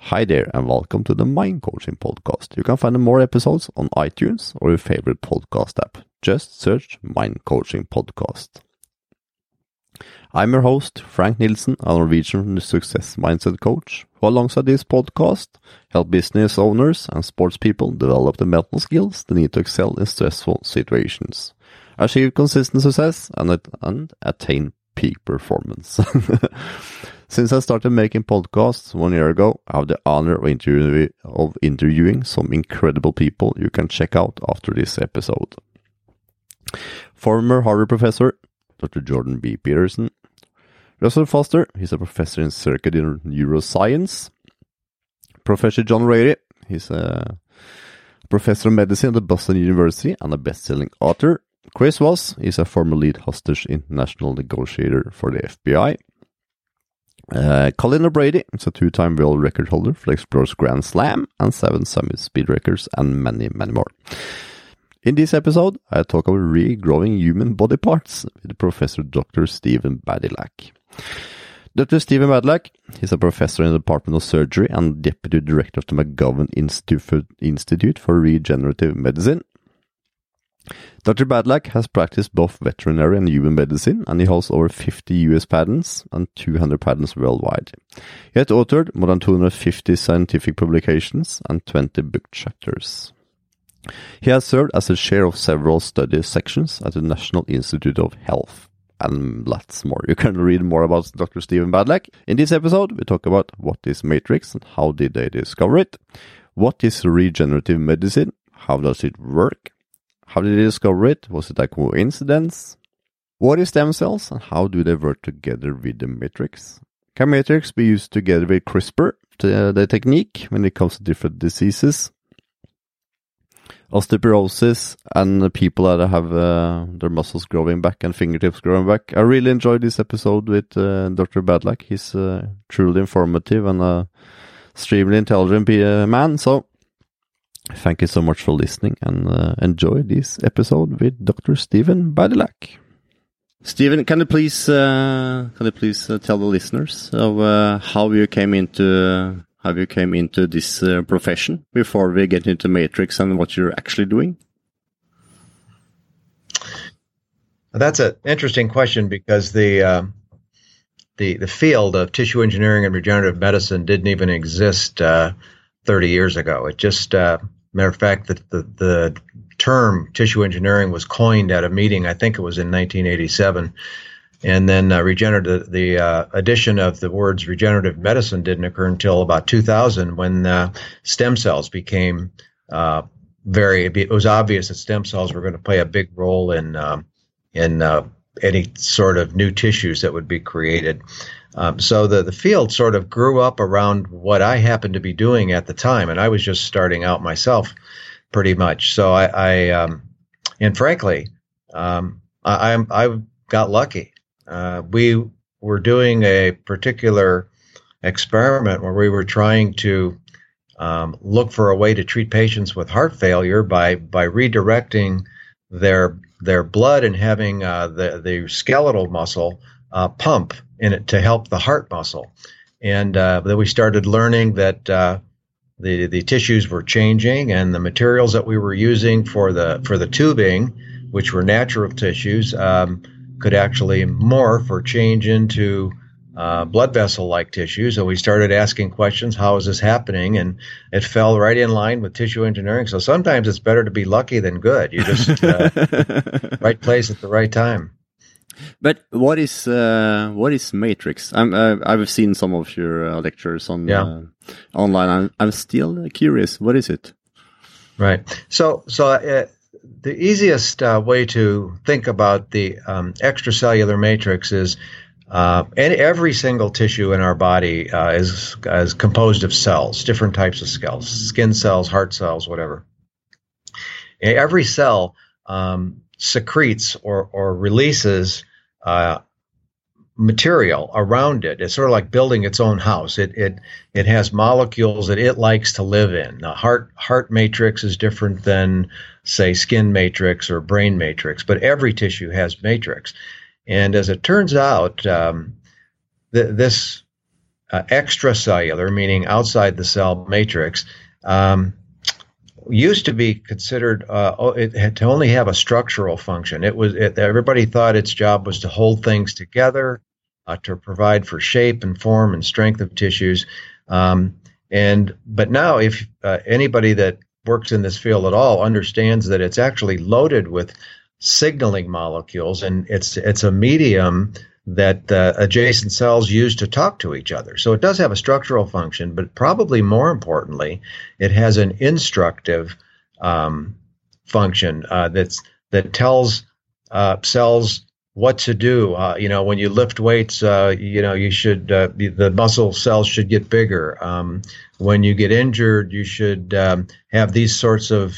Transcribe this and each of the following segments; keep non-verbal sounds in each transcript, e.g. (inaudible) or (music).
Hi there, and welcome to the Mind Coaching Podcast. You can find more episodes on iTunes or your favorite podcast app. Just search Mind Coaching Podcast. I'm your host, Frank Nilsen, a Norwegian success mindset coach, who alongside this podcast help business owners and sports people develop the mental skills they need to excel in stressful situations, achieve consistent success, and, and attain peak performance. (laughs) Since I started making podcasts one year ago, I have the honor of, interview of interviewing some incredible people you can check out after this episode. Former Harvard professor Dr. Jordan B. Peterson, Russell Foster, he's a professor in circuit neuroscience. Professor John Ratey, he's a professor of medicine at the Boston University and a best-selling author. Chris Voss is a former lead hostage international negotiator for the FBI. Uh, Colin O'Brady is a two-time world record holder for Explorers Grand Slam and seven Summit Speed records and many, many more. In this episode, I talk about regrowing human body parts with Professor Dr. Stephen Badilak. Dr. Stephen Badilak is a professor in the Department of Surgery and Deputy Director of the McGovern Institute for Regenerative Medicine Dr. Badylak has practiced both veterinary and human medicine, and he holds over 50 US patents and 200 patents worldwide. He has authored more than 250 scientific publications and 20 book chapters. He has served as the chair of several study sections at the National Institute of Health. And lots more. You can read more about Dr. Stephen Badylak. In this episode, we talk about what is Matrix and how did they discover it, what is regenerative medicine, how does it work, how did they discover it? Was it a coincidence? What is stem cells and how do they work together with the matrix? Can matrix be used together with CRISPR, the, technique, when it comes to different diseases? Osteoporosis and the people that have uh, their muscles growing back and fingertips growing back. I really enjoyed this episode with uh, Dr. Badylak. He's uh, truly informative and a extremely intelligent uh, man. So Thank you so much for listening and uh, enjoy this episode with Dr. Stephen Badylak. Stephen, can you please uh, can you please uh, tell the listeners of uh, how you came into how you came into this uh, profession before we get into Matrix and what you're actually doing? That's an interesting question because the uh, the the field of tissue engineering and regenerative medicine didn't even exist 30 years ago. It just Matter of fact, the, the, the term tissue engineering was coined at a meeting, I think it was in 1987. And then uh, regenerative, the uh, addition of the words regenerative medicine didn't occur until about 2000 when uh, stem cells became uh, very, it was obvious that stem cells were going to play a big role in, um, in uh, any sort of new tissues that would be created. Um, so the, the field sort of grew up around what I happened to be doing at the time, and I was just starting out myself, pretty much. So I, I um, and frankly, um, I, I, I got lucky. Uh, we were doing a particular experiment where we were trying to um, look for a way to treat patients with heart failure by by redirecting their their blood and having uh, the the skeletal muscle uh, pump in it to help the heart muscle. And uh, then we started learning that uh, the the tissues were changing, and the materials that we were using for the for the tubing, which were natural tissues, um, could actually morph or change into uh, blood vessel like tissue. So we started asking questions how is this happening? And it fell right in line with tissue engineering. So sometimes it's better to be lucky than good. You just uh, (laughs) right place at the right time. But what is uh, what is Matrix? I'm, uh, I've seen some of your uh, lectures on yeah. Uh, online. I'm, I'm still curious. What is it? Right. So so uh, the easiest uh, way to think about the um, extracellular matrix is. and every single tissue in our body is is composed of cells, different types of cells, skin cells, heart cells, whatever. Every cell um, secretes or, or releases uh, material around it. It's sort of like building its own house. It it it has molecules that it likes to live in. The heart heart matrix is different than say skin matrix or brain matrix, but every tissue has matrix. And as it turns out, um, th- this uh, extracellular, meaning outside the cell matrix, um, used to be considered uh, it had to only have a structural function. It was it, everybody thought its job was to hold things together, uh, to provide for shape and form and strength of tissues. Um, and but now, if uh, anybody that works in this field at all understands that it's actually loaded with signaling molecules, and it's it's a medium that uh, adjacent cells use to talk to each other. So it does have a structural function, but probably more importantly, it has an instructive um, function uh, that's that tells uh, cells what to do. Uh, you know, when you lift weights, uh, you know you should uh, the muscle cells should get bigger. Um, when you get injured, you should um, have these sorts of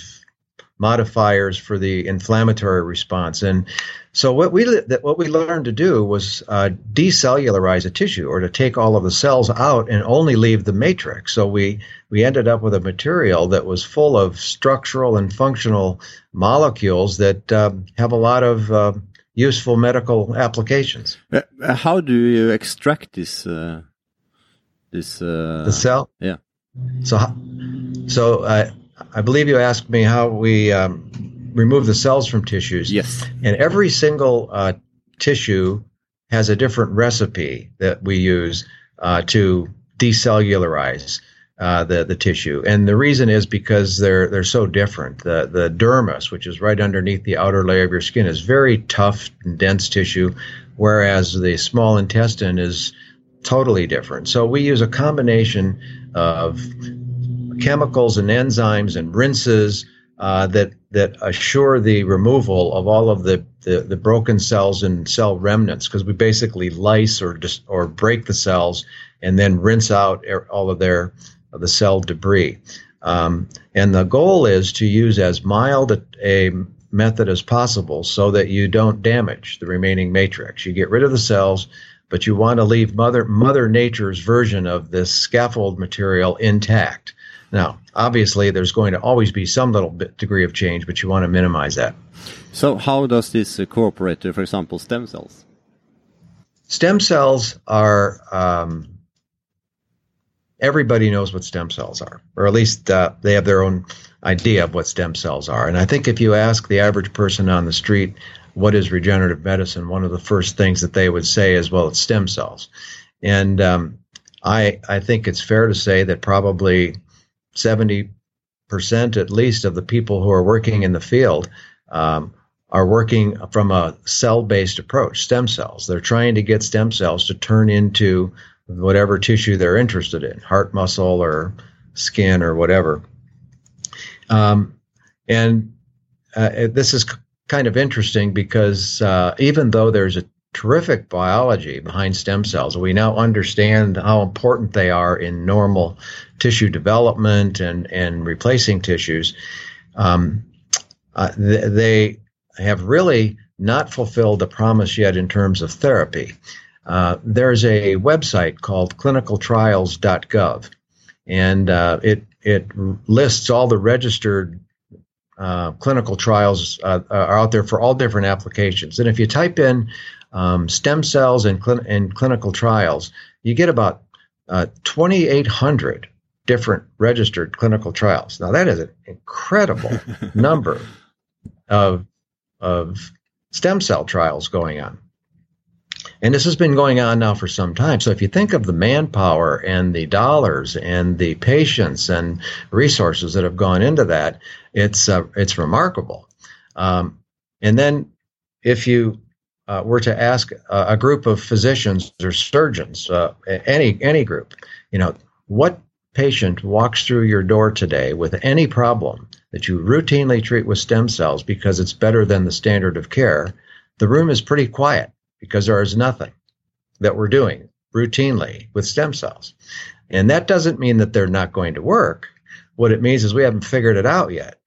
modifiers for the inflammatory response. And so what we what we learned to do was uh, decellularize a tissue, or to take all of the cells out and only leave the matrix. So we we ended up with a material that was full of structural and functional molecules that uh, have a lot of uh, useful medical applications. Uh, how do you extract this? Uh, this uh, the cell. Yeah. So, so uh, I believe you asked me how we um, remove the cells from tissues. Yes. And every single uh, tissue has a different recipe that we use uh, to decellularize uh, the the tissue, and the reason is because they're they're so different. The the dermis, which is right underneath the outer layer of your skin, is very tough and dense tissue, whereas the small intestine is totally different. So we use a combination of chemicals and enzymes and rinses uh, that that assure the removal of all of the, the, the broken cells and cell remnants because we basically lyse or just or break the cells and then rinse out all of their the cell debris. Um, and the goal is to use as mild a, a method as possible so that you don't damage the remaining matrix. You get rid of the cells, but you want to leave Mother Mother Nature's version of this scaffold material intact. Now, obviously, there's going to always be some little bit degree of change, but you want to minimize that. So, how does this cooperate to, for example, stem cells? Stem cells are um, everybody knows what stem cells are, or at least uh, they have their own idea of what stem cells are. And I think if you ask the average person on the street what is regenerative medicine, one of the first things that they would say is, well, it's stem cells. And um, I I think it's fair to say that probably seventy percent at least of the people who are working in the field um, are working from a cell based approach, stem cells. They're trying to get stem cells to turn into whatever tissue they're interested in, heart muscle or skin or whatever. Um, and uh, this is kind of interesting because uh, even though there's a terrific biology behind stem cells, we now understand how important they are in normal tissue development and, and replacing tissues. Um, uh, th- they have really not fulfilled the promise yet in terms of therapy. Uh, there's a website called clinicaltrials.gov, and uh, it it lists all the registered uh, clinical trials uh, are out there for all different applications. And if you type in um, stem cells and, cl- and clinical trials, you get about uh, 2,800 different registered clinical trials. Now that is an incredible (laughs) number of of stem cell trials going on. And this has been going on now for some time. So if you think of the manpower and the dollars and the patience and resources that have gone into that, it's uh, it's remarkable. Um, and then if you uh, were to ask a, a, group of physicians or surgeons, uh, any any group, you know, what patient walks through your door today with any problem that you routinely treat with stem cells because it's better than the standard of care, the room is pretty quiet because there is nothing that we're doing routinely with stem cells. And that doesn't mean that they're not going to work. What it means is we haven't figured it out yet.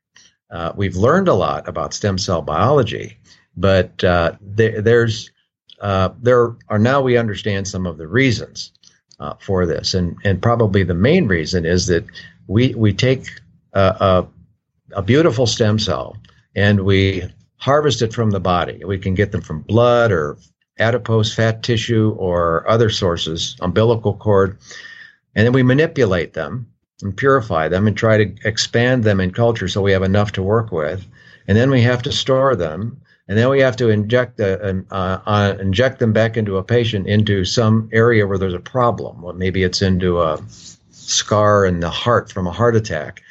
Uh, we've learned a lot about stem cell biology, but uh, there, there's uh, there are now we understand some of the reasons uh, for this, and and probably the main reason is that we we take a, a, a beautiful stem cell and we harvest it from the body. We can get them from blood or adipose fat tissue or other sources, umbilical cord, and then we manipulate them and purify them and try to expand them in culture so we have enough to work with. And then we have to store them. And then we have to inject the, uh, uh, inject them back into a patient into some area where there's a problem. Well, maybe it's into a scar in the heart from a heart attack.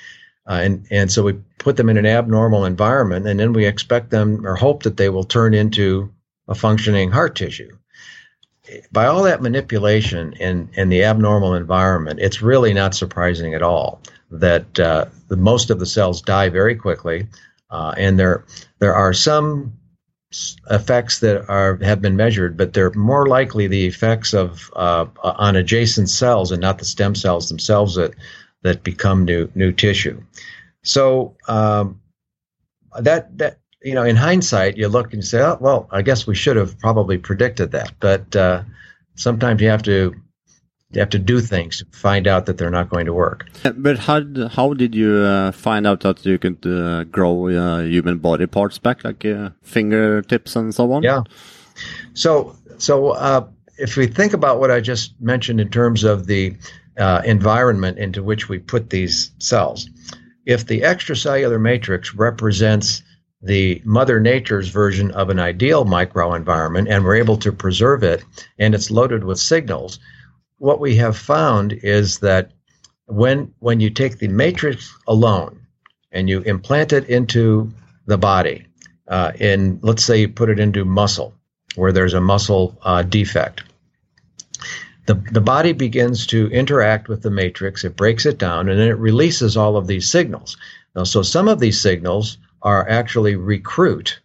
Uh, and, and so we put them in an abnormal environment and then we expect them or hope that they will turn into a functioning heart tissue. By all that manipulation in, in the abnormal environment, it's really not surprising at all that uh, the, most of the cells die very quickly. Uh, and there, there are some effects that are have been measured, but they're more likely the effects of uh, on adjacent cells and not the stem cells themselves that that become new new tissue. So um, that that you know, in hindsight, you look and you say, "Oh, well, I guess we should have probably predicted that." But uh, sometimes you have to you have to do things to find out that they're not going to work. But how how did you uh, find out that you could uh, grow uh, human body parts back, like uh, fingertips and so on? Yeah. So so uh, if we think about what I just mentioned in terms of the uh, environment into which we put these cells, if the extracellular matrix represents the mother nature's version of an ideal microenvironment and we're able to preserve it and it's loaded with signals what we have found is that when when you take the matrix alone and you implant it into the body, uh, in let's say you put it into muscle where there's a muscle uh, defect, the the body begins to interact with the matrix. It breaks it down and then it releases all of these signals. Now, so some of these signals are actually recruit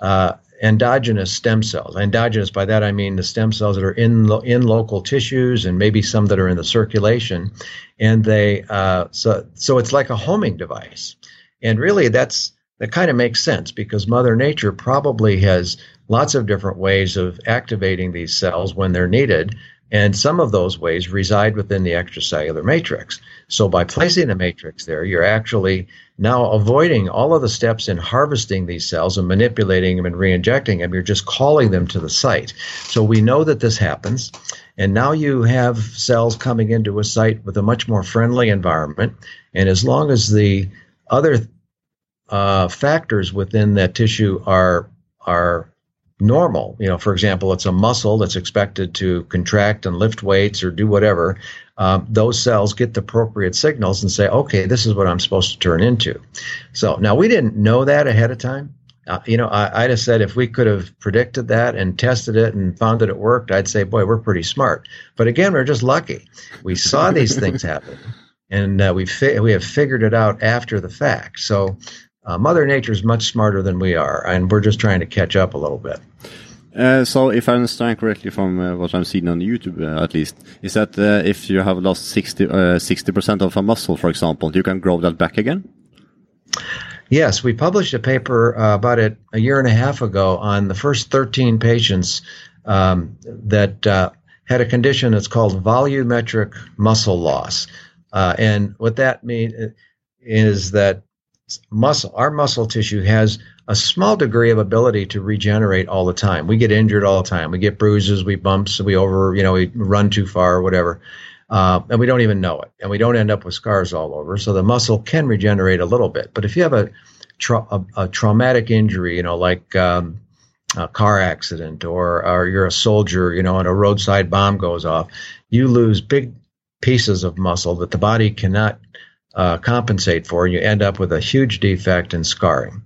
uh, endogenous stem cells. Endogenous, by that I mean the stem cells that are in lo- in local tissues and maybe some that are in the circulation, and they uh, so so it's like a homing device, and really that's that kind of makes sense because Mother Nature probably has lots of different ways of activating these cells when they're needed, and some of those ways reside within the extracellular matrix. So by placing a matrix there, you're actually now avoiding all of the steps in harvesting these cells and manipulating them and re-injecting them. You're just calling them to the site. So we know that this happens. And now you have cells coming into a site with a much more friendly environment. And as long as the other uh, factors within that tissue are are normal. You know, for example, it's a muscle that's expected to contract and lift weights or do whatever. Um, those cells get the appropriate signals and say, okay, this is what I'm supposed to turn into. So now we didn't know that ahead of time. Uh, you know, I, I'd have said if we could have predicted that and tested it and found that it worked, I'd say, boy, we're pretty smart. But again, we're just lucky. We saw these things (laughs) happen, and uh, we fi- we have figured it out after the fact. So uh, Mother Nature is much smarter than we are, and we're just trying to catch up a little bit. Uh, so, if I understand correctly from uh, what I'm seeing on YouTube, uh, at least, is that uh, if you have lost 60 uh, percent of a muscle, for example, you can grow that back again? Yes, we published a paper uh, about it a year and a half ago on the first 13 patients um, that had a condition that's called volumetric muscle loss, and what that means is that muscle, our muscle tissue has a small degree of ability to regenerate all the time. We get injured all the time. We get bruises, we bumps, we over, you know, we run too far or whatever. Uh, and we don't even know it. And we don't end up with scars all over. So the muscle can regenerate a little bit. But if you have a, tra- a, a traumatic injury, you know, like um, a car accident or, or you're a soldier, you know, and a roadside bomb goes off, you lose big pieces of muscle that the body cannot uh, compensate for, and you end up with a huge defect and scarring.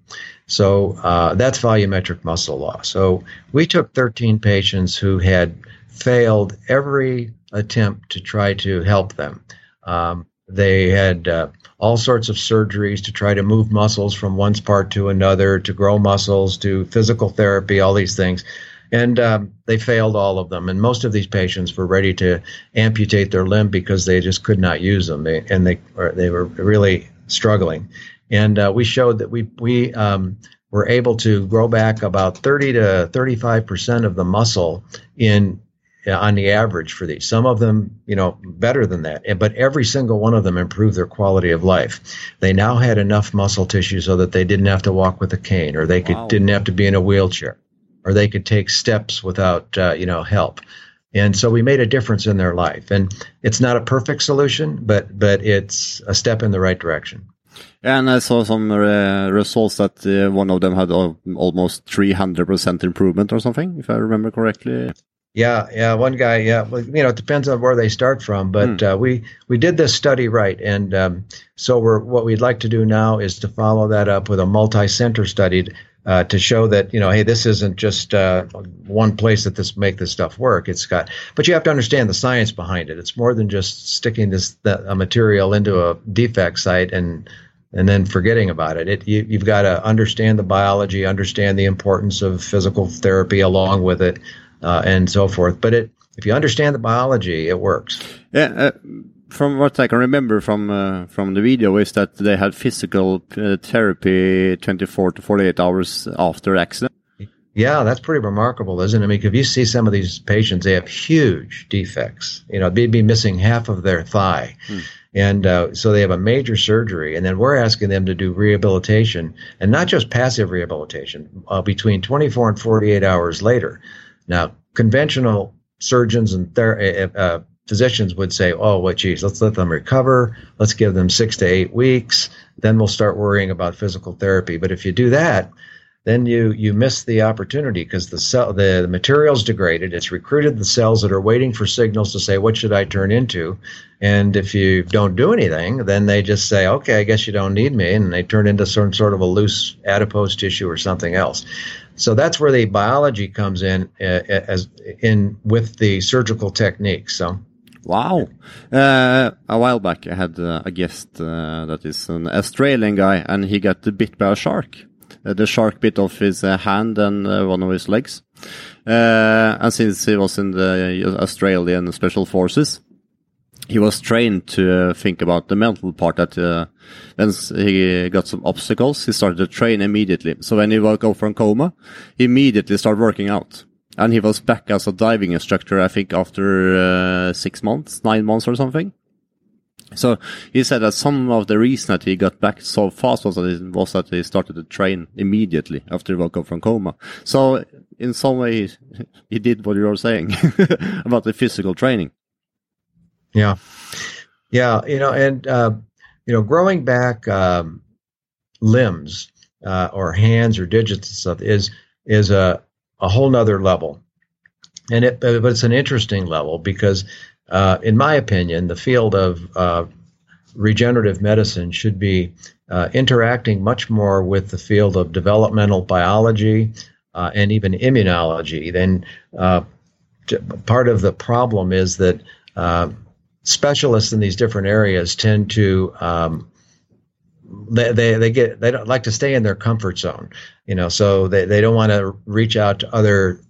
So uh, that's volumetric muscle loss. So we took 13 patients who had failed every attempt to try to help them. Um, they had uh, all sorts of surgeries to try to move muscles from one part to another, to grow muscles, to physical therapy, all these things. And um, they failed all of them. And most of these patients were ready to amputate their limb because they just could not use them. They, and they, they were really struggling. And uh, we showed that we, we um, were able to grow back about 30 to 35% of the muscle in on the average for these. Some of them, you know, better than that, but every single one of them improved their quality of life. They now had enough muscle tissue so that they didn't have to walk with a cane or they could, wow. didn't have to be in a wheelchair. Or they could take steps without uh, you know help. And so we made a difference in their life. And it's not a perfect solution, but but it's a step in the right direction. And I saw some uh, results that uh, one of them had almost 300% improvement or something, if I remember correctly. Yeah, yeah, one guy. Yeah, well, you know, it depends on where they start from, but mm. uh, we we did this study right, and um, so we're what we'd like to do now is to follow that up with a multi-center study uh, to show that you know, hey, this isn't just uh, one place that this make this stuff work. It's got, but you have to understand the science behind it. It's more than just sticking this the, a material into a defect site and and then forgetting about it. It you, you've got to understand the biology, understand the importance of physical therapy along with it uh, and so forth. But it, if you understand the biology, it works. Yeah. From what I can remember from uh, from the video is that they had physical uh, therapy 24 to 48 hours after accident. Yeah, that's pretty remarkable, isn't it? I mean, if you see some of these patients, they have huge defects. You know, they'd be missing half of their thigh. Hmm. And uh, so they have a major surgery, and then we're asking them to do rehabilitation, and not just passive rehabilitation, uh, between 24 and 48 hours later. Now, conventional surgeons and ther- uh, uh, physicians would say, "Oh, what? Geez, let's let them recover. Let's give them six to eight weeks. Then we'll start worrying about physical therapy." But if you do that, then you you miss the opportunity because the cell the, the material's degraded. It's recruited the cells that are waiting for signals to say, "What should I turn into?" And if you don't do anything, then they just say, "Okay, I guess you don't need me," and they turn into some sort of a loose adipose tissue or something else. So that's where the biology comes in uh, as in with the surgical techniques. So. Wow. Uh, a while back, I had uh, a guest uh, that is an Australian guy, and he got bit by a shark. Uh, the shark bit off his uh, hand and one of his legs. and since he was in the Australian Special Forces, he was trained to uh, think about the mental part that uh, when he got some obstacles, he started to train immediately. So when he woke up from coma, he immediately started working out. And he was back as a diving instructor, I think, after uh, six months, nine months or something. So he said that some of the reason that he got back so fast was that, he, was that he started to train immediately after he woke up from coma. So in some way, (laughs) he did what you were saying (laughs) about the physical training. Yeah, yeah, you know, and uh, you know, growing back um, limbs uh, or hands or digits and stuff is is a a whole nother level, and it but it's an interesting level because, uh, in my opinion, the field of uh, regenerative medicine should be uh, interacting much more with the field of developmental biology uh, and even immunology. Then part of the problem is that specialists in these different areas tend to um, they, they, they get they don't like to stay in their comfort zone you know so they, they don't want to reach out to other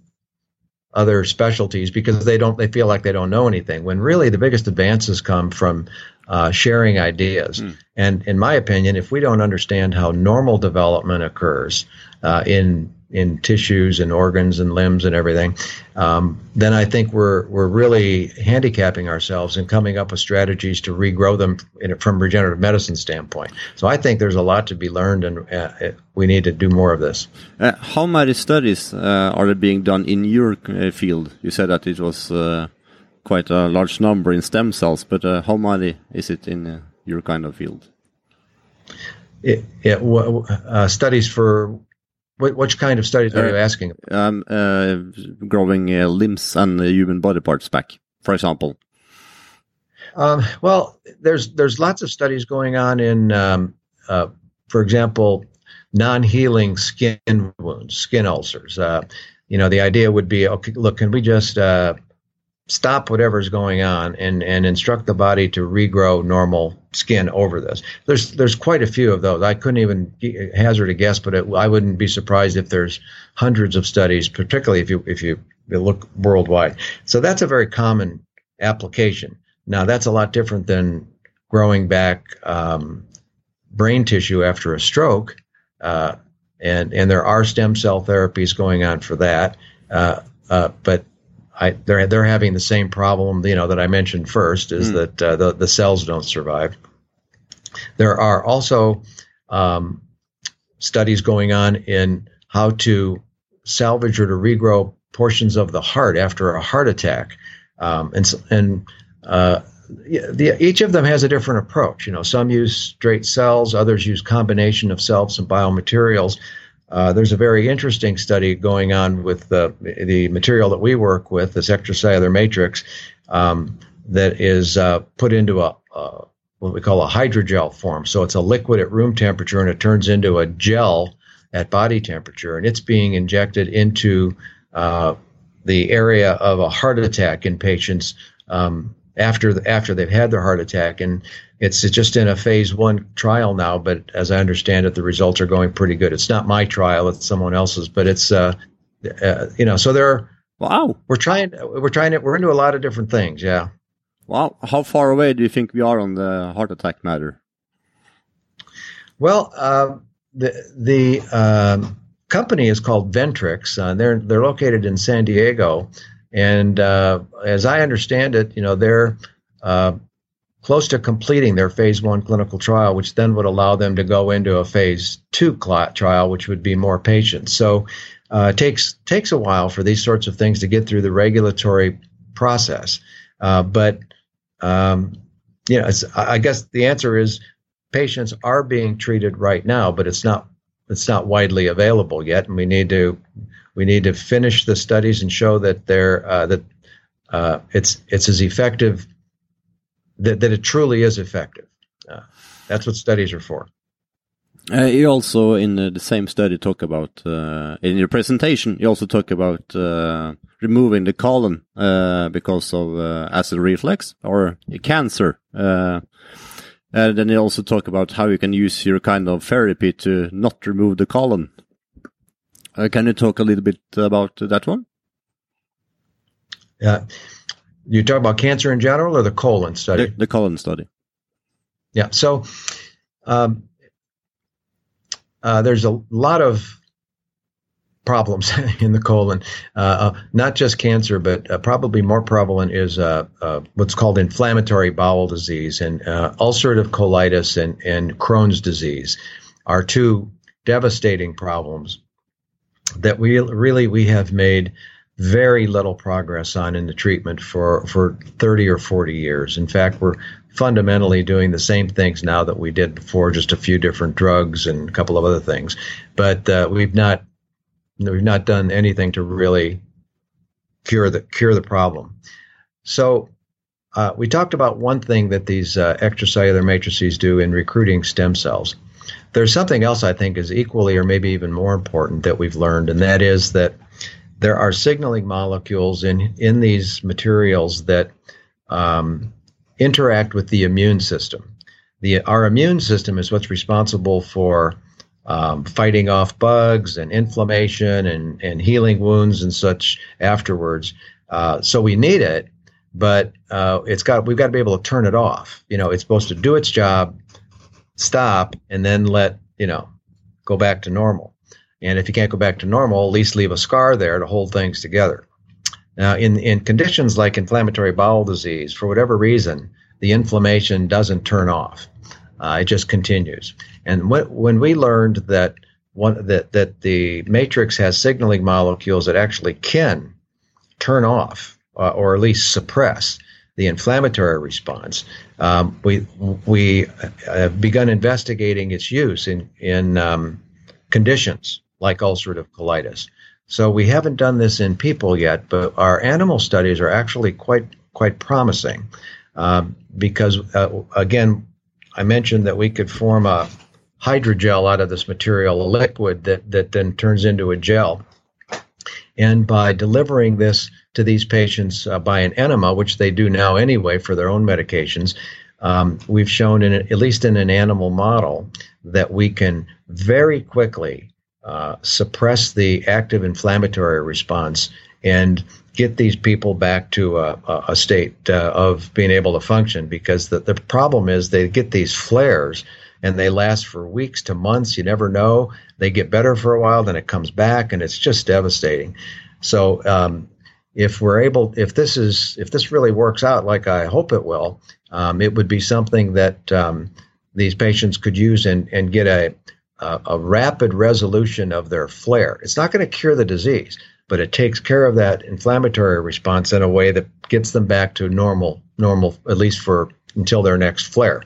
other specialties because they don't they feel like they don't know anything when really the biggest advances come from uh, sharing ideas mm. and in my opinion if we don't understand how normal development occurs uh, in in tissues and organs and limbs and everything, um, then I think we're we're really handicapping ourselves and coming up with strategies to regrow them in, from regenerative medicine standpoint. So I think there's a lot to be learned, and uh, we need to do more of this. Uh, how many studies uh, are being done in your uh, field? You said that it was uh, quite a large number in stem cells, but uh, how many is it in your kind of field? It, it, studies for what, which kind of studies are you uh, asking? Um, uh, growing uh, limbs and human body parts back, for example. Um, well, there's there's lots of studies going on in, um, uh, for example, non-healing skin wounds, skin ulcers. Uh, you know, the idea would be, okay, look, can we just uh, stop whatever's going on and, and instruct the body to regrow normal skin over this. There's there's quite a few of those. I couldn't even hazard a guess, but it, I wouldn't be surprised if there's hundreds of studies, particularly if you if you look worldwide. So that's a very common application. Now that's a lot different than growing back um, brain tissue after a stroke, uh, and and there are stem cell therapies going on for that. Uh, uh, but I, they're they're having the same problem, you know, that I mentioned first, is mm. that uh, the the cells don't survive. There are also um, studies going on in how to salvage or to regrow portions of the heart after a heart attack. Um, and and uh, the, each of them has a different approach. You know, some use straight cells, others use combination of cells and biomaterials. Uh, there's a very interesting study going on with the, the material that we work with, this extracellular matrix, um, that is uh, put into a, a, what we call a hydrogel form. So it's a liquid at room temperature and it turns into a gel at body temperature, and it's being injected into uh, the area of a heart attack in patients um, after the, after they've had their heart attack, and it's just in a phase one trial now. But as I understand it, the results are going pretty good. It's not my trial; it's someone else's. But it's uh, uh you know, so there. Are wow, we're trying. We're trying to. We're into a lot of different things. Yeah. Wow, how far away do you think we are on the heart attack matter? Well, uh, the the um, company is called Ventrix. Uh, they're they're located in San Diego, and uh, as I understand it, you know they're uh, close to completing their phase one clinical trial, which then would allow them to go into a phase two trial, which would be more patients. So uh, it takes takes a while for these sorts of things to get through the regulatory process, uh, but um, you know, I guess the answer is patients are being treated right now, but it's not it's not widely available yet, and we need to we need to finish the studies and show that they're uh, that uh, it's it's as effective that, that it truly is effective. Uh, that's what studies are for. Uh, you also in the same study talk about uh, in your presentation. You also talk about uh, removing the colon because of acid reflux or cancer. And then you also talk about how you can use your kind of therapy to not remove the colon. Uh, can you talk a little bit about that one? Yeah. You talk about cancer in general or the colon study? The, the colon study. Yeah. So um, uh, there's a lot of problems (laughs) in the colon. Uh, uh, not just cancer, but uh, probably more prevalent is uh, uh, what's called inflammatory bowel disease and uh, ulcerative colitis and, and Crohn's disease are two devastating problems that we really we have made very little progress on in the treatment for for 30 or 40 years. In fact, we're fundamentally doing the same things now that we did before, just a few different drugs and a couple of other things. But we've not We've not done anything to really cure the cure the problem. So uh, we talked about one thing that these uh, extracellular matrices do in recruiting stem cells. There's something else I think is equally or maybe even more important that we've learned, and that is that there are signaling molecules in in these materials that um, interact with the immune system. The our immune system is what's responsible for um, fighting off bugs and inflammation and, and healing wounds and such afterwards. Uh, so we need it, but uh, it's got we've got to be able to turn it off. You know, it's supposed to do its job, stop, and then let you know go back to normal. And if you can't go back to normal, at least leave a scar there to hold things together. Now, in in conditions like inflammatory bowel disease, for whatever reason, the inflammation doesn't turn off. Uh, it just continues. And when, when we learned that one that that the matrix has signaling molecules that actually can turn off uh, or at least suppress the inflammatory response, um, we we have begun investigating its use in in um, conditions like ulcerative colitis. So we haven't done this in people yet, but our animal studies are actually quite quite promising um, because uh, again I mentioned that we could form a hydrogel out of this material, a liquid that, that then turns into a gel. And by delivering this to these patients uh, by an enema, which they do now anyway for their own medications, um, we've shown, in at least in an animal model, that we can very quickly uh, suppress the active inflammatory response and get these people back to a, a state uh, of being able to function because the, the problem is they get these flares and they last for weeks to months. You never know. They get better for a while, then it comes back, and it's just devastating. So, um, if we're able, if this is, if this really works out like I hope it will, um, it would be something that um, these patients could use and, and get a a, a rapid resolution of their flare. It's not going to cure the disease, but it takes care of that inflammatory response in a way that gets them back to normal, normal at least for until their next flare.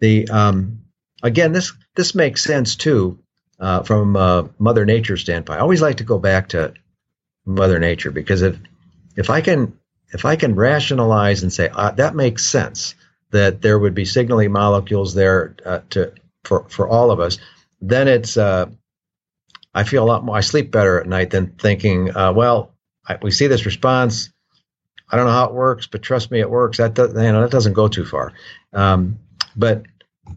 The um, again, this this makes sense too uh, from Mother Nature standpoint. I always like to go back to Mother Nature because if if I can if I can rationalize and say uh, that makes sense that there would be signaling molecules there uh, to for for all of us, then it's uh, I feel a lot more. I sleep better at night than thinking, uh, well, I, we see this response. I don't know how it works, but trust me, it works. That does, you know, that doesn't go too far. Um, but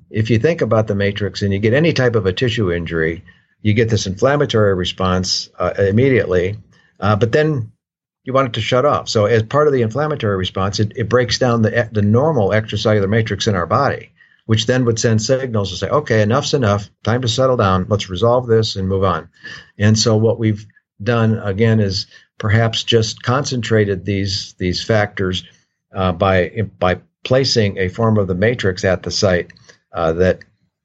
if you think about the matrix and you get any type of a tissue injury, you get this inflammatory response uh, immediately, uh, but then you want it to shut off. So as part of the inflammatory response, it, it breaks down the the normal extracellular matrix in our body, which then would send signals to say, okay, enough's enough, time to settle down, let's resolve this and move on. And so what we've done again is perhaps just concentrated these these factors uh, by by placing a form of the matrix at the site uh, that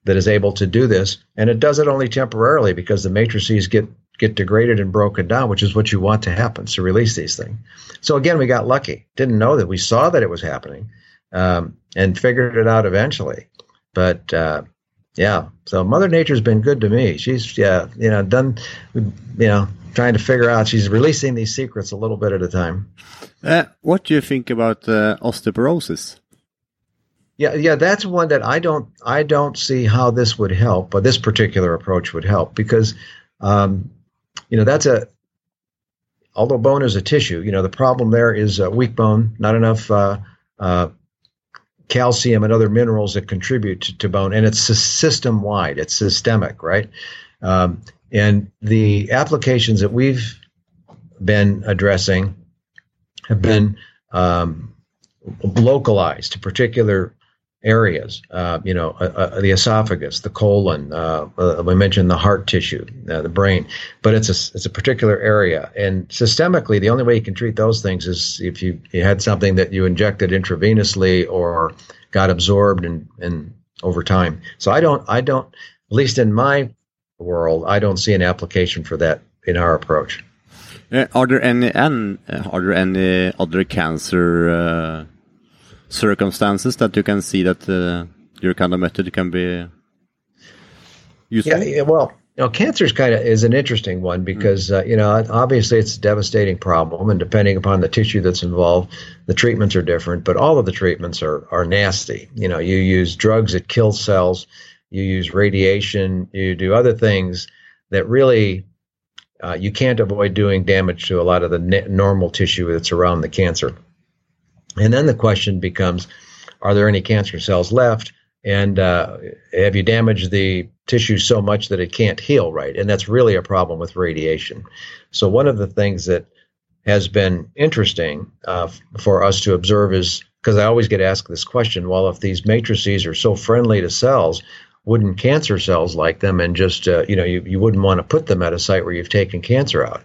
that is able to do this, and it does it only temporarily because the matrices get get degraded and broken down, which is what you want to happen to release these things. So again, we got lucky. Didn't know that we saw that it was happening, um, and figured it out eventually. But uh, yeah, so Mother Nature's been good to me. She's yeah, you know, done, you know, trying to figure out. She's releasing these secrets a little bit at a time. Uh, what do you think about uh, osteoporosis? Yeah, yeah, that's one that I don't I don't see how this would help, but this particular approach would help because um, you know, that's a, although bone is a tissue, you know, the problem there is uh, weak bone, not enough uh, uh, calcium and other minerals that contribute to, to bone, and it's system wide, it's systemic, right? Um, and the applications that we've been addressing have been um, localized to particular areas. Uh, you know, uh, uh, the esophagus, the colon. Uh, uh we mentioned the heart tissue, uh, the brain, but it's a it's a particular area. And systemically, the only way you can treat those things is if you, you had something that you injected intravenously or got absorbed and and over time. So I don't I don't at least in my world I don't see an application for that in our approach. are there any and are there any other cancer circumstances that you can see that uh, your kind of method can be useful? Yeah, yeah well, you know, cancer is kind of is an interesting one because uh, you know obviously it's a devastating problem, and depending upon the tissue that's involved, the treatments are different. But all of the treatments are are nasty. You know, you use drugs that kill cells, you use radiation, you do other things that really uh, you can't avoid doing damage to a lot of the normal tissue that's around the cancer. And then the question becomes are there any cancer cells left? And uh, have you damaged the tissue so much that it can't heal right? And that's really a problem with radiation. So, one of the things that has been interesting uh, for us to observe is because I always get asked this question well, if these matrices are so friendly to cells, wouldn't cancer cells like them and just, uh, you know, you, you wouldn't want to put them at a site where you've taken cancer out?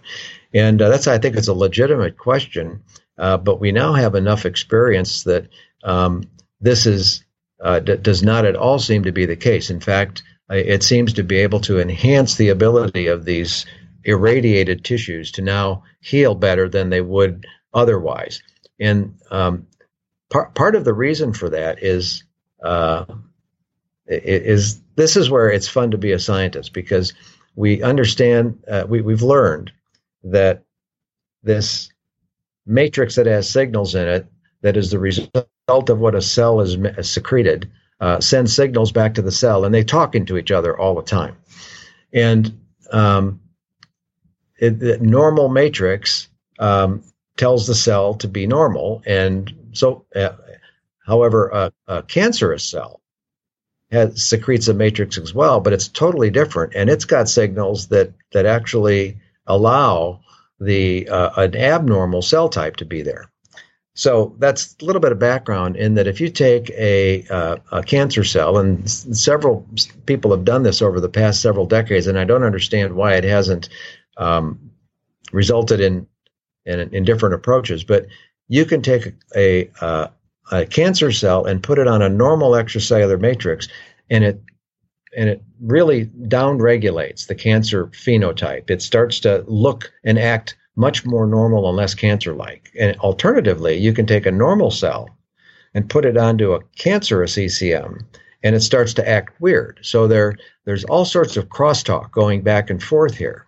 And uh, that's, I think, it's a legitimate question. Uh, but we now have enough experience that um, this is uh, d- does not at all seem to be the case. In fact, it seems to be able to enhance the ability of these irradiated tissues to now heal better than they would otherwise. And um, part part of the reason for that is uh, is this is where it's fun to be a scientist because we understand uh, we we've learned that this matrix that has signals in it that is the result of what a cell is secreted uh, sends signals back to the cell and they talk into each other all the time. And um, it, the normal matrix um, tells the cell to be normal and so uh, however a, a, cancerous cell has, secretes a matrix as well but it's totally different and it's got signals that that actually allow the uh, an abnormal cell type to be there. So that's a little bit of background in that if you take a, uh, a cancer cell, and s- several people have done this over the past several decades, and I don't understand why it hasn't um, resulted in, in, in different approaches, but you can take a, a, a cancer cell and put it on a normal extracellular matrix, and it and it really downregulates the cancer phenotype. It starts to look and act much more normal and less cancer-like. And alternatively, you can take a normal cell and put it onto a cancerous ECM, and it starts to act weird. So there, there's all sorts of crosstalk going back and forth here.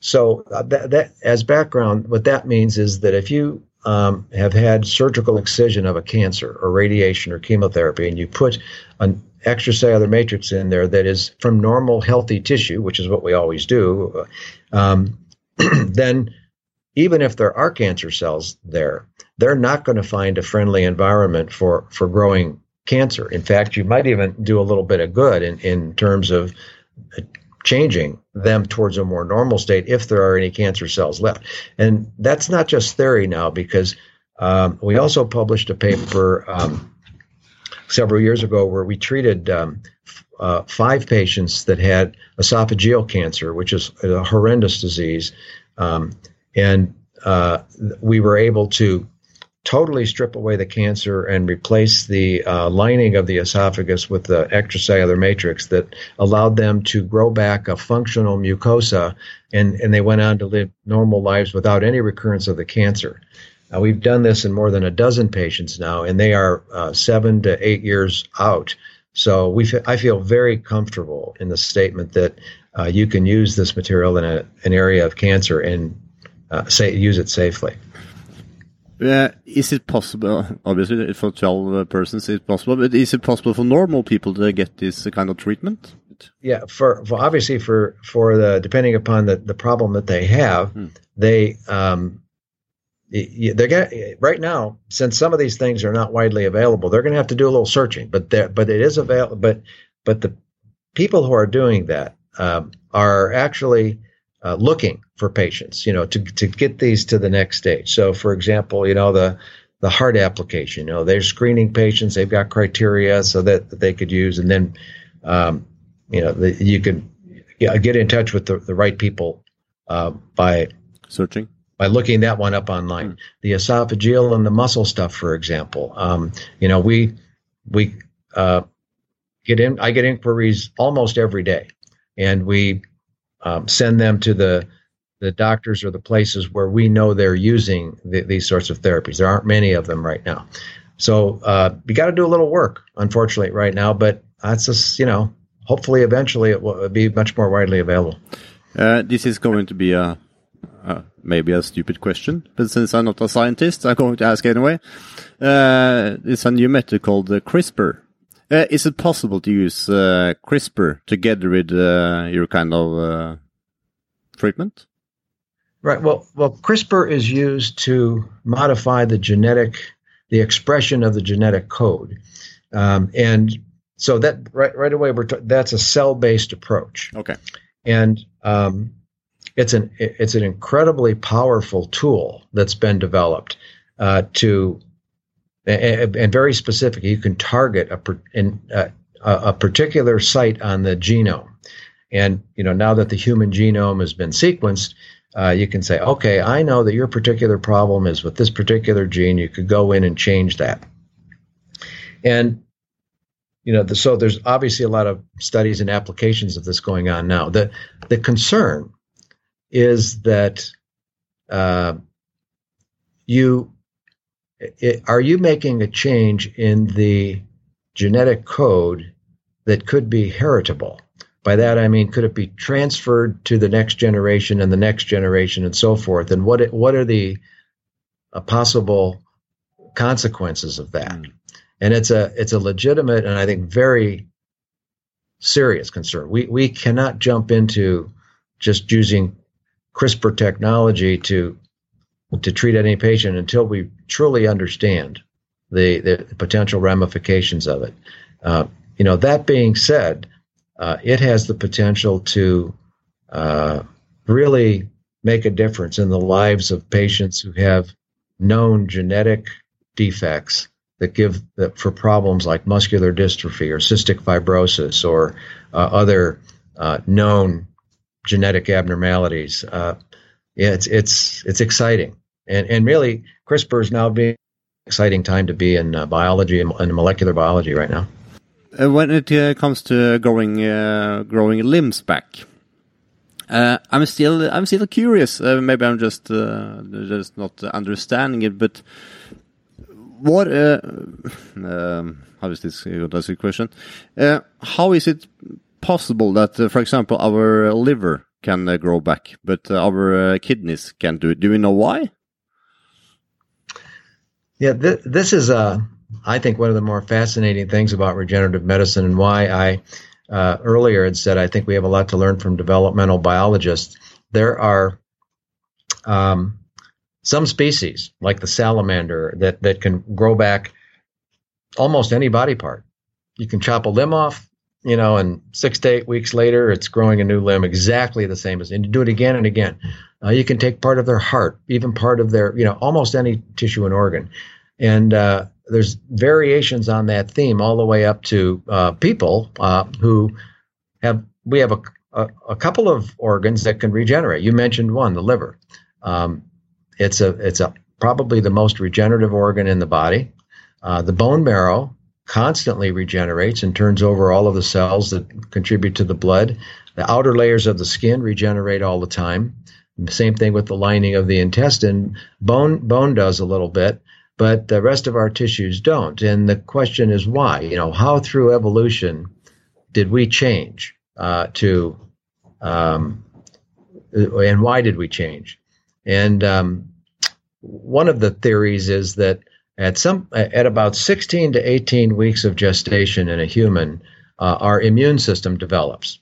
So uh, that, that, as background, what that means is that if you um, have had surgical excision of a cancer or radiation or chemotherapy, and you put an extracellular matrix in there that is from normal healthy tissue, which is what we always do, um, (clears throat) then even if there are cancer cells there, they're not going to find a friendly environment for, for growing cancer. In fact, you might even do a little bit of good in, in terms of changing them towards a more normal state if there are any cancer cells left. And that's not just theory now, because um, we also published a paper um, several years ago where we treated um, uh, five patients that had esophageal cancer, which is a horrendous disease. Um, and uh, we were able to totally strip away the cancer and replace the uh, lining of the esophagus with the extracellular matrix that allowed them to grow back a functional mucosa and, and they went on to live normal lives without any recurrence of the cancer. Uh, we've done this in more than a dozen patients now, and they are uh, seven to eight years out. So we, f- I feel very comfortable in the statement that uh, you can use this material in a, an area of cancer and uh, say use it safely. Is it possible? Obviously, for 12 uh, persons, it's possible. But is it possible for normal people to get this kind of treatment? Yeah, for, for obviously for for the depending upon the the problem that they have, hmm. they um they're going right now since some of these things are not widely available, they're going to have to do a little searching. But but it is available. But but the people who are doing that um, are actually uh, looking for patients, you know, to, to get these to the next stage. So, for example, you know, the, the heart application, you know, they're screening patients, they've got criteria so that, that they could use, and then, um, you know, the, you can yeah, get in touch with the, the right people uh, by searching by looking that one up online. Mm. The esophageal and the muscle stuff, for example. Um, you know, we we uh, get in. I get inquiries almost every day, and we um, send them to the the doctors or the places where we know they're using the, these sorts of therapies. There aren't many of them right now, so uh, you got to do a little work, unfortunately, right now. But that's just you know, hopefully, eventually, it will be much more widely available. Uh, this is going to be a uh, maybe a stupid question, but since I'm not a scientist, I'm going to ask anyway. Uh, it's a new method called CRISPR. Uh, is it possible to use uh, CRISPR together with uh, your kind of uh, treatment? Right. Well, well, CRISPR is used to modify the genetic, the expression of the genetic code, um, and so that right right away we're t- that's a cell-based approach. Okay. And um, it's an it's an incredibly powerful tool that's been developed uh, to and, very specific. You can target a, in, a particular site on the genome. And you know, now that the human genome has been sequenced, uh, you can say, okay, I know that your particular problem is with this particular gene. You could go in and change that. And you know, the, so there's obviously a lot of studies and applications of this going on now. The the concern is that uh, you it, are you making a change in the genetic code that could be heritable? By that I mean, could it be transferred to the next generation and the next generation and so forth? And what what are the uh, possible consequences of that? Mm. And it's a it's a legitimate and I think very serious concern. We we cannot jump into just using CRISPR technology to to treat any patient until we truly understand the, the potential ramifications of it. Uh, you know, that being said, uh, it has the potential to uh, really make a difference in the lives of patients who have known genetic defects that give that for problems like muscular dystrophy or cystic fibrosis or uh, other uh, known genetic abnormalities. Uh, it's it's it's exciting, and and really CRISPR is now being exciting time to be in uh, biology and, molecular biology right now. uh, when it uh, comes to growing uh, growing limbs back, uh, I'm still I'm still curious. Uh, maybe I'm just just not understanding it. But what? (laughs) Um, how is this? That's a question. how is it possible that, uh, for example, our liver can uh, grow back, but uh, our kidneys can't do it? Do we know why? Yeah, th this is I think one of the more fascinating things about regenerative medicine and why I uh, earlier had said I think we have a lot to learn from developmental biologists. There are um, some species, like the salamander, that, that can grow back almost any body part. You can chop a limb off, you know, and six to eight weeks later, it's growing a new limb exactly the same as, and you do it again and again. Uh, you can take part of their heart, even part of their, you know, almost any tissue and organ. And uh, there's variations on that theme all the way up to uh, people uh, who have we have a, a, a, couple of organs that can regenerate. You mentioned one, the liver. Um, it's a it's a probably the most regenerative organ in the body. Uh, the bone marrow constantly regenerates and turns over all of the cells that contribute to the blood. The outer layers of the skin regenerate all the time. Same thing with the lining of the intestine. Bone bone does a little bit but the rest of our tissues don't. And the question is why? You know, how through evolution did we change uh, to, um, and why did we change? And um, one of the theories is that at some at about 16 to 18 weeks of gestation in a human, uh, our immune system develops.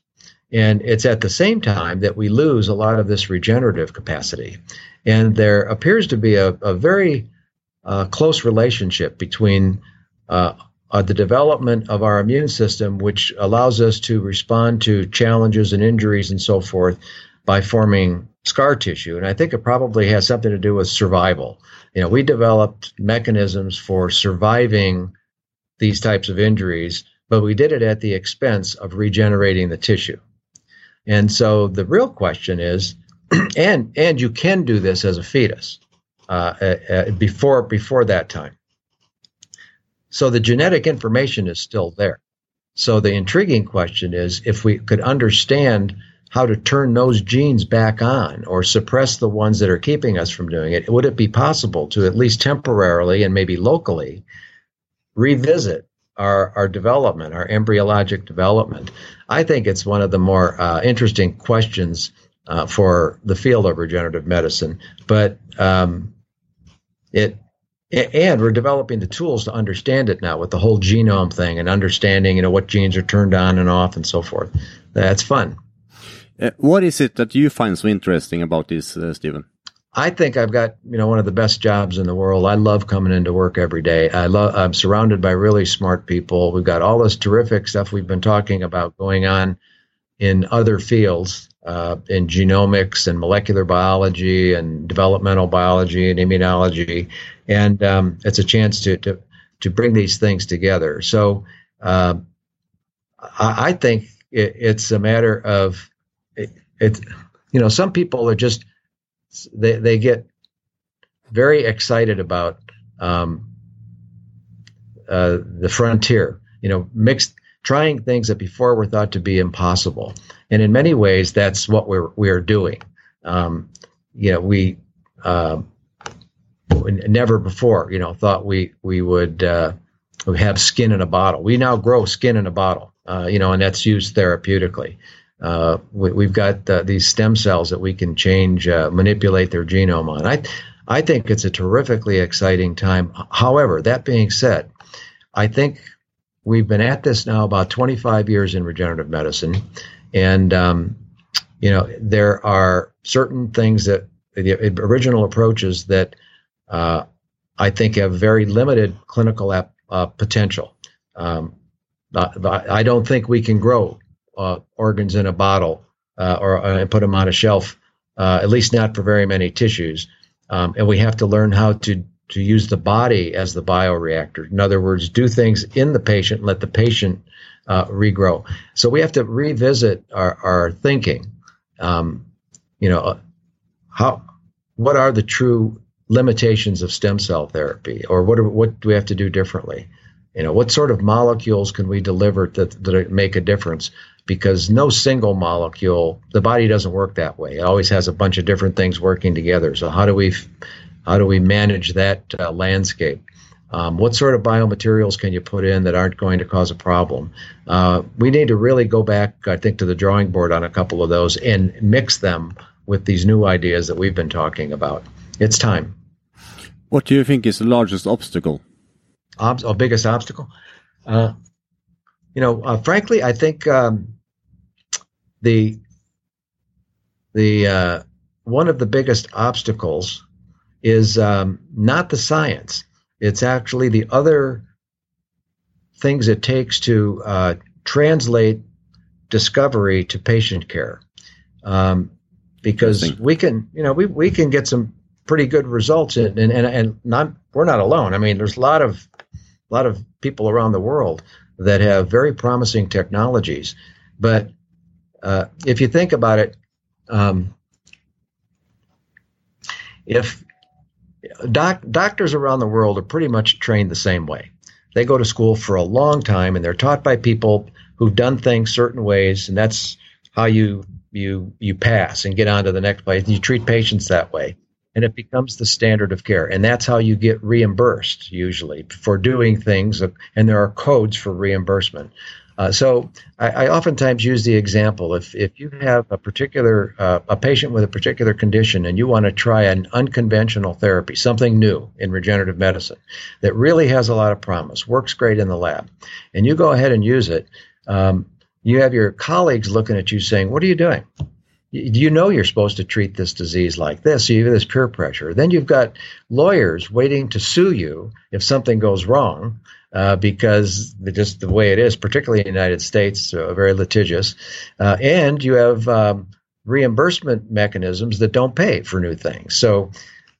And it's at the same time that we lose a lot of this regenerative capacity. And there appears to be a, a very uh, close relationship between uh, uh, the development of our immune system, which allows us to respond to challenges and injuries and so forth by forming scar tissue. And I think it probably has something to do with survival. You know, we developed mechanisms for surviving these types of injuries, but we did it at the expense of regenerating the tissue. And so the real question is, (clears throat) and and you can do this as a fetus. Uh, uh, uh, before before that time. So the genetic information is still there. So the intriguing question is if we could understand how to turn those genes back on or suppress the ones that are keeping us from doing it, would it be possible to at least temporarily and maybe locally revisit our, our development, our embryologic development? I think it's one of the more uh, interesting questions uh, for the field of regenerative medicine. But um, it and we're developing the tools to understand it now with the whole genome thing and understanding you know what genes are turned on and off and so forth that's fun uh, what is it that you find so interesting about this uh, stephen i think i've got you know one of the best jobs in the world. I love coming into work every day. I love i'm surrounded by really smart people. We've got all this terrific stuff we've been talking about going on in other fields uh, in genomics and molecular biology and developmental biology and immunology, and um, it's a chance to, to to bring these things together. So uh, I, I, think it, it's a matter of it, it, You know, some people are just they they get very excited about um, uh, the frontier. You know, mixed trying things that before were thought to be impossible. And in many ways, that's what we're we're doing. Um, you know, we uh, never before, you know, thought we we would uh, have skin in a bottle. We now grow skin in a bottle, uh, you know, and that's used therapeutically. Uh, we, have got uh, these stem cells that we can change, uh, manipulate their genome on. I, I think it's a terrifically exciting time. However, that being said, I think we've been at this now about 25 years in regenerative medicine, and um, you know there are certain things that the original approaches that uh, I think have very limited clinical ap- uh, potential. Um, I don't think we can grow uh, organs in a bottle uh, or uh, put them on a shelf, uh, at least not for very many tissues. Um, and we have to learn how to to use the body as the bioreactor. In other words, do things in the patient, let the patient uh, regrow. So we have to revisit our, our thinking. Um, you know, how what are the true limitations of stem cell therapy, or what are, what do we have to do differently? You know, what sort of molecules can we deliver that, that make a difference? Because no single molecule, the body doesn't work that way. It always has a bunch of different things working together. So how do we, how do we manage that uh, landscape? Um, what sort of biomaterials can you put in that aren't going to cause a problem? Uh, we need to really go back, I think, to the drawing board on a couple of those and mix them with these new ideas that we've been talking about. It's time. What do you think is the largest obstacle? Ob- or biggest obstacle? Uh, you know, uh, frankly, I think um, the the uh, one of the biggest obstacles is um, not the science. It's actually the other things it takes to uh, translate discovery to patient care. Um, because we can, you know, we, we can get some pretty good results and, and, and not, we're not alone. I mean, there's a lot of, a lot of people around the world that have very promising technologies. But uh, if you think about it, um, if doc, doctors around the world are pretty much trained the same way, they go to school for a long time and they're taught by people who've done things certain ways, and that's how you you you pass and get on to the next place. And you treat patients that way, and it becomes the standard of care. And that's how you get reimbursed usually for doing things. And there are codes for reimbursement. Uh, so I, I, oftentimes use the example if if you have a particular uh, a patient with a particular condition and you want to try an unconventional therapy, something new in regenerative medicine that really has a lot of promise, works great in the lab, and you go ahead and use it. Um, you have your colleagues looking at you saying, What are you doing? You know you're supposed to treat this disease like this, so you have this peer pressure. Then you've got lawyers waiting to sue you if something goes wrong uh, because just the way it is, particularly in the United States, uh, very litigious. Uh, and you have um, reimbursement mechanisms that don't pay for new things. So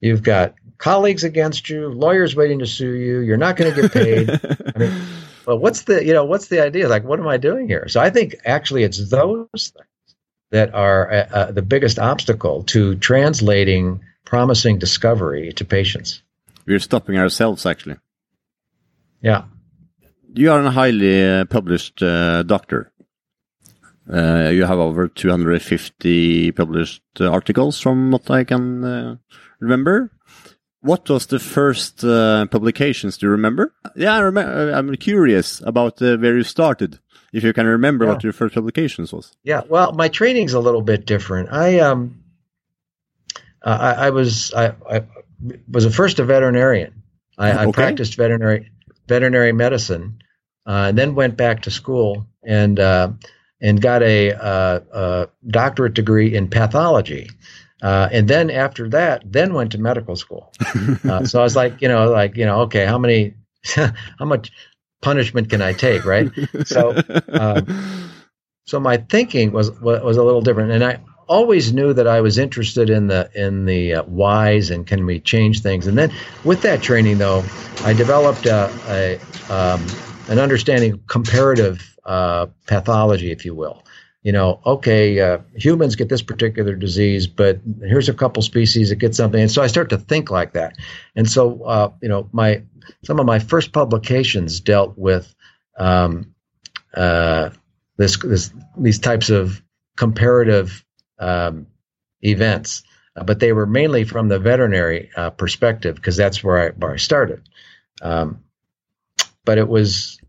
you've got colleagues against you, lawyers waiting to sue you. You're not going to get paid. I mean, (laughs) well, what's the you know what's the idea? Like, what am I doing here? So I think actually it's those things that are uh, uh, the biggest obstacle to translating promising discovery to patients. We're stopping ourselves, actually. Yeah. You are a highly uh, published uh, doctor. Uh, you have over 250 published uh, articles from what I can remember. What was the first uh, publications? Do you remember? Yeah, I remember. I'm curious about uh, where you started. If you can remember yeah. what your first publications was. Yeah, well, my training's a little bit different. I um, I, I was I, I, was a first a veterinarian. I, okay. I practiced veterinary veterinary medicine, uh, and then went back to school and uh, and got a, a, a doctorate degree in pathology. Uh, and then after that, then went to medical school. (laughs) Uh, so I was like, you know, like you know, okay, how many, (laughs) how much punishment can I take, right? So, um, so my thinking was was a little different, and I always knew that I was interested in the in the uh, whys and can we change things. And then with that training, though, I developed a, a um, an understanding of comparative uh, pathology, if you will you know, okay, uh, humans get this particular disease, but here's a couple species that get something. And so I start to think like that. And so, uh, you know, my some of my first publications dealt with um, uh, this, this these types of comparative um, events, uh, but they were mainly from the veterinary uh, perspective because that's where I where I started. Um, but it was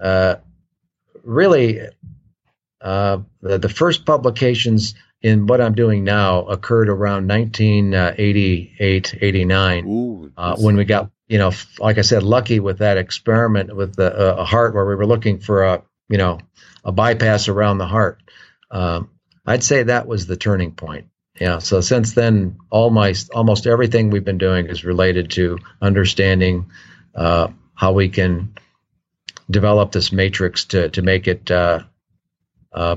uh, really uh, the, the, first publications in what I'm doing now occurred around 1988, 89, Ooh, uh, when we got, you know, like I said, lucky with that experiment with the, uh, a heart where we were looking for a, you know, a bypass around the heart. Um, I'd say that was the turning point. Yeah. So since then, all my almost everything we've been doing is related to understanding uh, how we can develop this matrix to to make it uh, uh,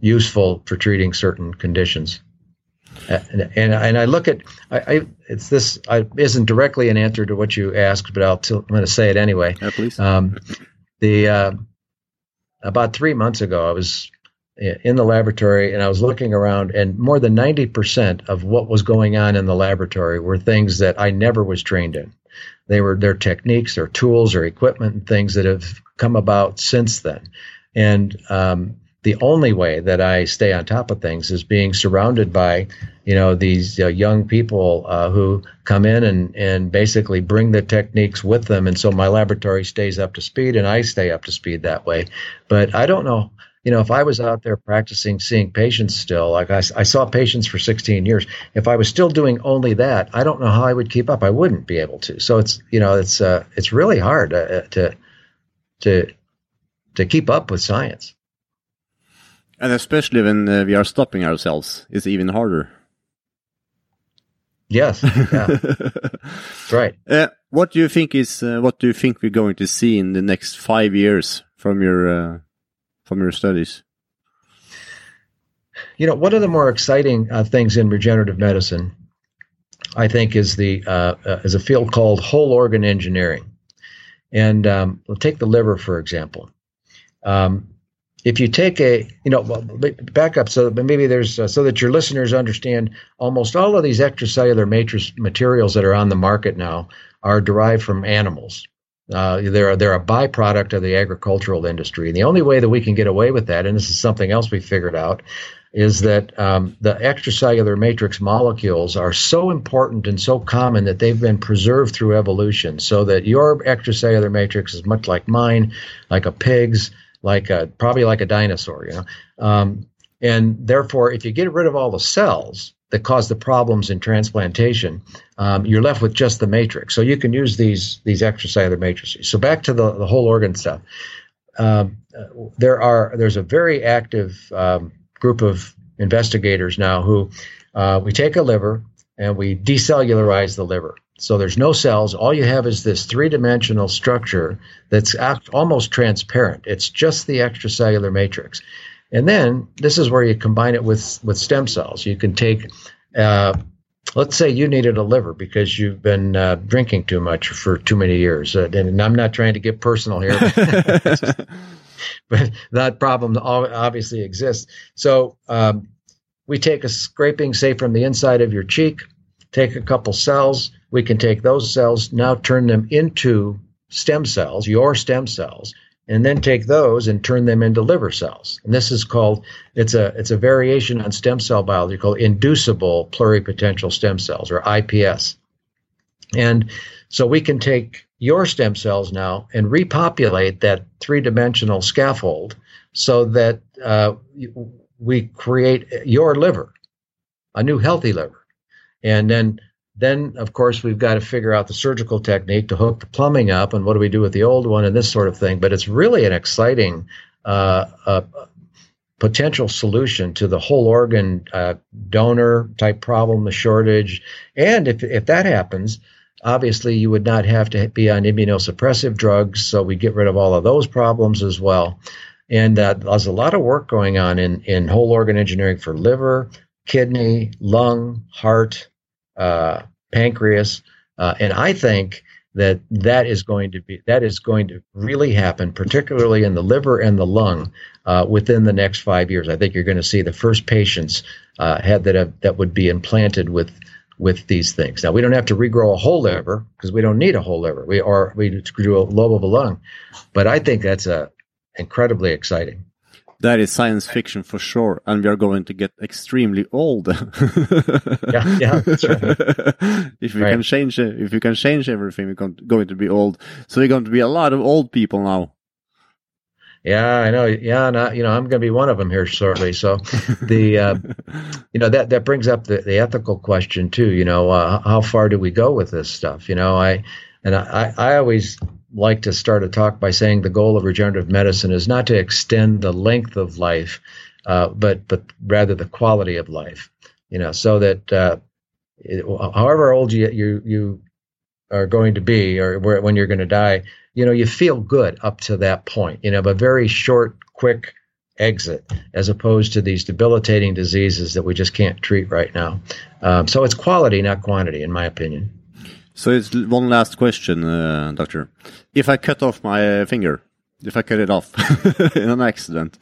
useful for treating certain conditions. And, and, and I look at I, I it's this I, isn't directly an answer to what you asked, but I'll I'm going to say it anyway. Yeah, please. Um, the uh, about three months ago, I was in the laboratory and I was looking around, and more than ninety percent of what was going on in the laboratory were things that I never was trained in. They were their techniques, their tools, or equipment, and things that have come about since then. And um, the only way that I stay on top of things is being surrounded by, you know, these uh, young people uh, who come in and, and basically bring the techniques with them. And so my laboratory stays up to speed and I stay up to speed that way. But I don't know, you know, if I was out there practicing seeing patients still, like I, I saw patients for 16 years, if I was still doing only that, I don't know how I would keep up. I wouldn't be able to. So it's, you know, it's, uh, it's really hard uh, to, to, to keep up with science. And especially when uh, we are stopping ourselves, it's even harder. Yes, yeah. (laughs) that's right. Uh, what do you think is uh, what do you think we're going to see in the next five years from your uh, from your studies? You know, one of the more exciting uh, things in regenerative medicine, I think, is the uh, is a field called whole organ engineering. And um, we'll take the liver for example. Um, if you take a, you know, back up so maybe there's uh, so that your listeners understand almost all of these extracellular matrix materials that are on the market now are derived from animals. Uh, they're they're a byproduct of the agricultural industry. And the only way that we can get away with that, and this is something else we figured out, is that um, the extracellular matrix molecules are so important and so common that they've been preserved through evolution. So that your extracellular matrix is much like mine, like a pig's, like a, probably like a dinosaur, you know. Um, and therefore, if you get rid of all the cells that cause the problems in transplantation, um, you're left with just the matrix. So you can use these these extracellular matrices. So back to the, the whole organ stuff. Um, there are there's a very active um, group of investigators now who uh, we take a liver and we decellularize the liver. So there's no cells. All you have is this three dimensional structure that's almost transparent. It's just the extracellular matrix. And then this is where you combine it with, with stem cells. You can take, uh, let's say you needed a liver because you've been uh, drinking too much for too many years. Uh, and I'm not trying to get personal here, (laughs) but that problem obviously exists. So um, we take a scraping, say, from the inside of your cheek, take a couple cells, we can take those cells, now turn them into stem cells, your stem cells, and then take those and turn them into liver cells. And this is called it's a it's a variation on stem cell biology called inducible pluripotential stem cells or IPS. And so we can take your stem cells now and repopulate that three-dimensional scaffold so that uh, we create your liver, a new healthy liver. And then then, of course, we've got to figure out the surgical technique to hook the plumbing up, and what do we do with the old one, and this sort of thing. But it's really an exciting uh, uh, potential solution to the whole organ uh, donor type problem, the shortage. And if, if that happens, obviously you would not have to be on immunosuppressive drugs, so we get rid of all of those problems as well. And uh, there's a lot of work going on in, in whole organ engineering for liver, kidney, lung, heart, pancreas, uh, and I think that that is going to be that is going to really happen, particularly in the liver and the lung, uh, within the next five years. I think you're going to see the first patients uh, had that have, that would be implanted with with these things. Now we don't have to regrow a whole liver because we don't need a whole liver. We are we do a lobe of a lung, but I think that's a incredibly exciting that is science fiction for sure, and we are going to get extremely old. (laughs) yeah, yeah, right. (laughs) if we right. can change, if we can change everything, we're going to be old. So we're going to be a lot of old people now. Yeah, I know. Yeah, and you know, I'm going to be one of them here shortly. So, (laughs) the uh, you know that that brings up the, the ethical question too. You know, uh, how far do we go with this stuff? You know, I and I I always like to start a talk by saying the goal of regenerative medicine is not to extend the length of life, uh, but but rather the quality of life. You know, so that uh, it, however old you, you you are going to be, or when you're going to die, you know, you feel good up to that point. You know, a very short, quick exit, as opposed to these debilitating diseases that we just can't treat right now. Um, so it's quality, not quantity, in my opinion. So it's one last question, uh, doctor. If I cut off my finger, if I cut it off (laughs) in an accident,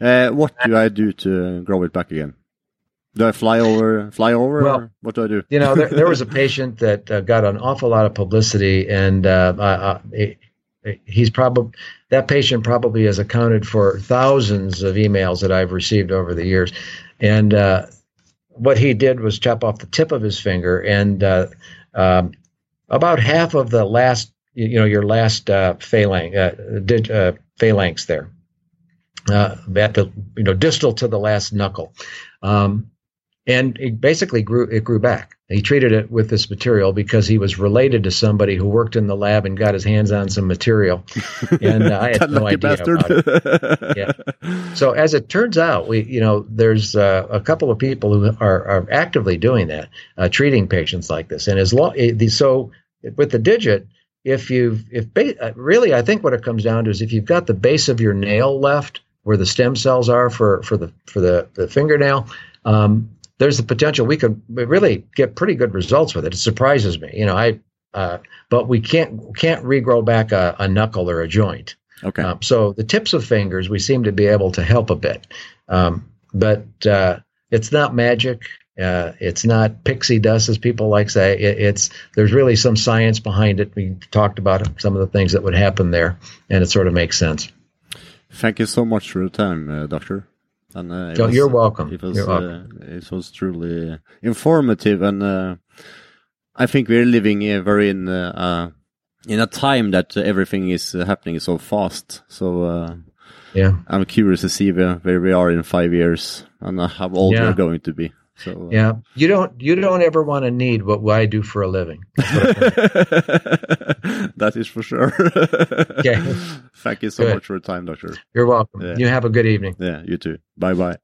uh, what do I do to grow it back again? Do I fly over? Fly over? Well, what do I do? You know, there, there was a (laughs) patient that uh, got an awful lot of publicity, and uh, uh, he's probably that patient probably has accounted for thousands of emails that I've received over the years, and uh, what he did was chop off the tip of his finger, and uh, um, about half of the last, you know, your last uh, phalanx, uh, dig, uh, phalanx there, uh, at the you know distal to the last knuckle. Um, and it basically grew it grew back. He treated it with this material because he was related to somebody who worked in the lab and got his hands on some material, and uh, I (laughs) had no idea bastard. about it. (laughs) Yeah. So as it turns out, we you know there's uh, a couple of people who are, are actively doing that, uh, treating patients like this, and as long so with the digit, if you've if ba- uh, really I think what it comes down to is if you've got the base of your nail left where the stem cells are for for the for the, the fingernail. Um, there's the potential we could really get pretty good results with it. It surprises me, you know. I uh, but we can't can't regrow back a, a knuckle or a joint. Okay. Um, so the tips of fingers we seem to be able to help a bit, um, but uh, it's not magic. Uh, it's not pixie dust, as people like say. It, it's there's really some science behind it. We talked about some of the things that would happen there, and it sort of makes sense. Thank you so much for your time, uh, Doctor. And uh, was, you're welcome. It was, welcome. Uh, it was truly informative, and uh, I think we're living very in uh, in a time that everything is happening so fast. So yeah, I'm curious to see where, where we are in five years and how old yeah. we're going to be. So uh, yeah, you don't you don't ever want to need what I do for a living. (laughs) (laughs) that is for sure. okay. (laughs) Thank you so Good. much for your time, doctor. You're welcome. Yeah. You have a good evening. Yeah, you too. Bye bye.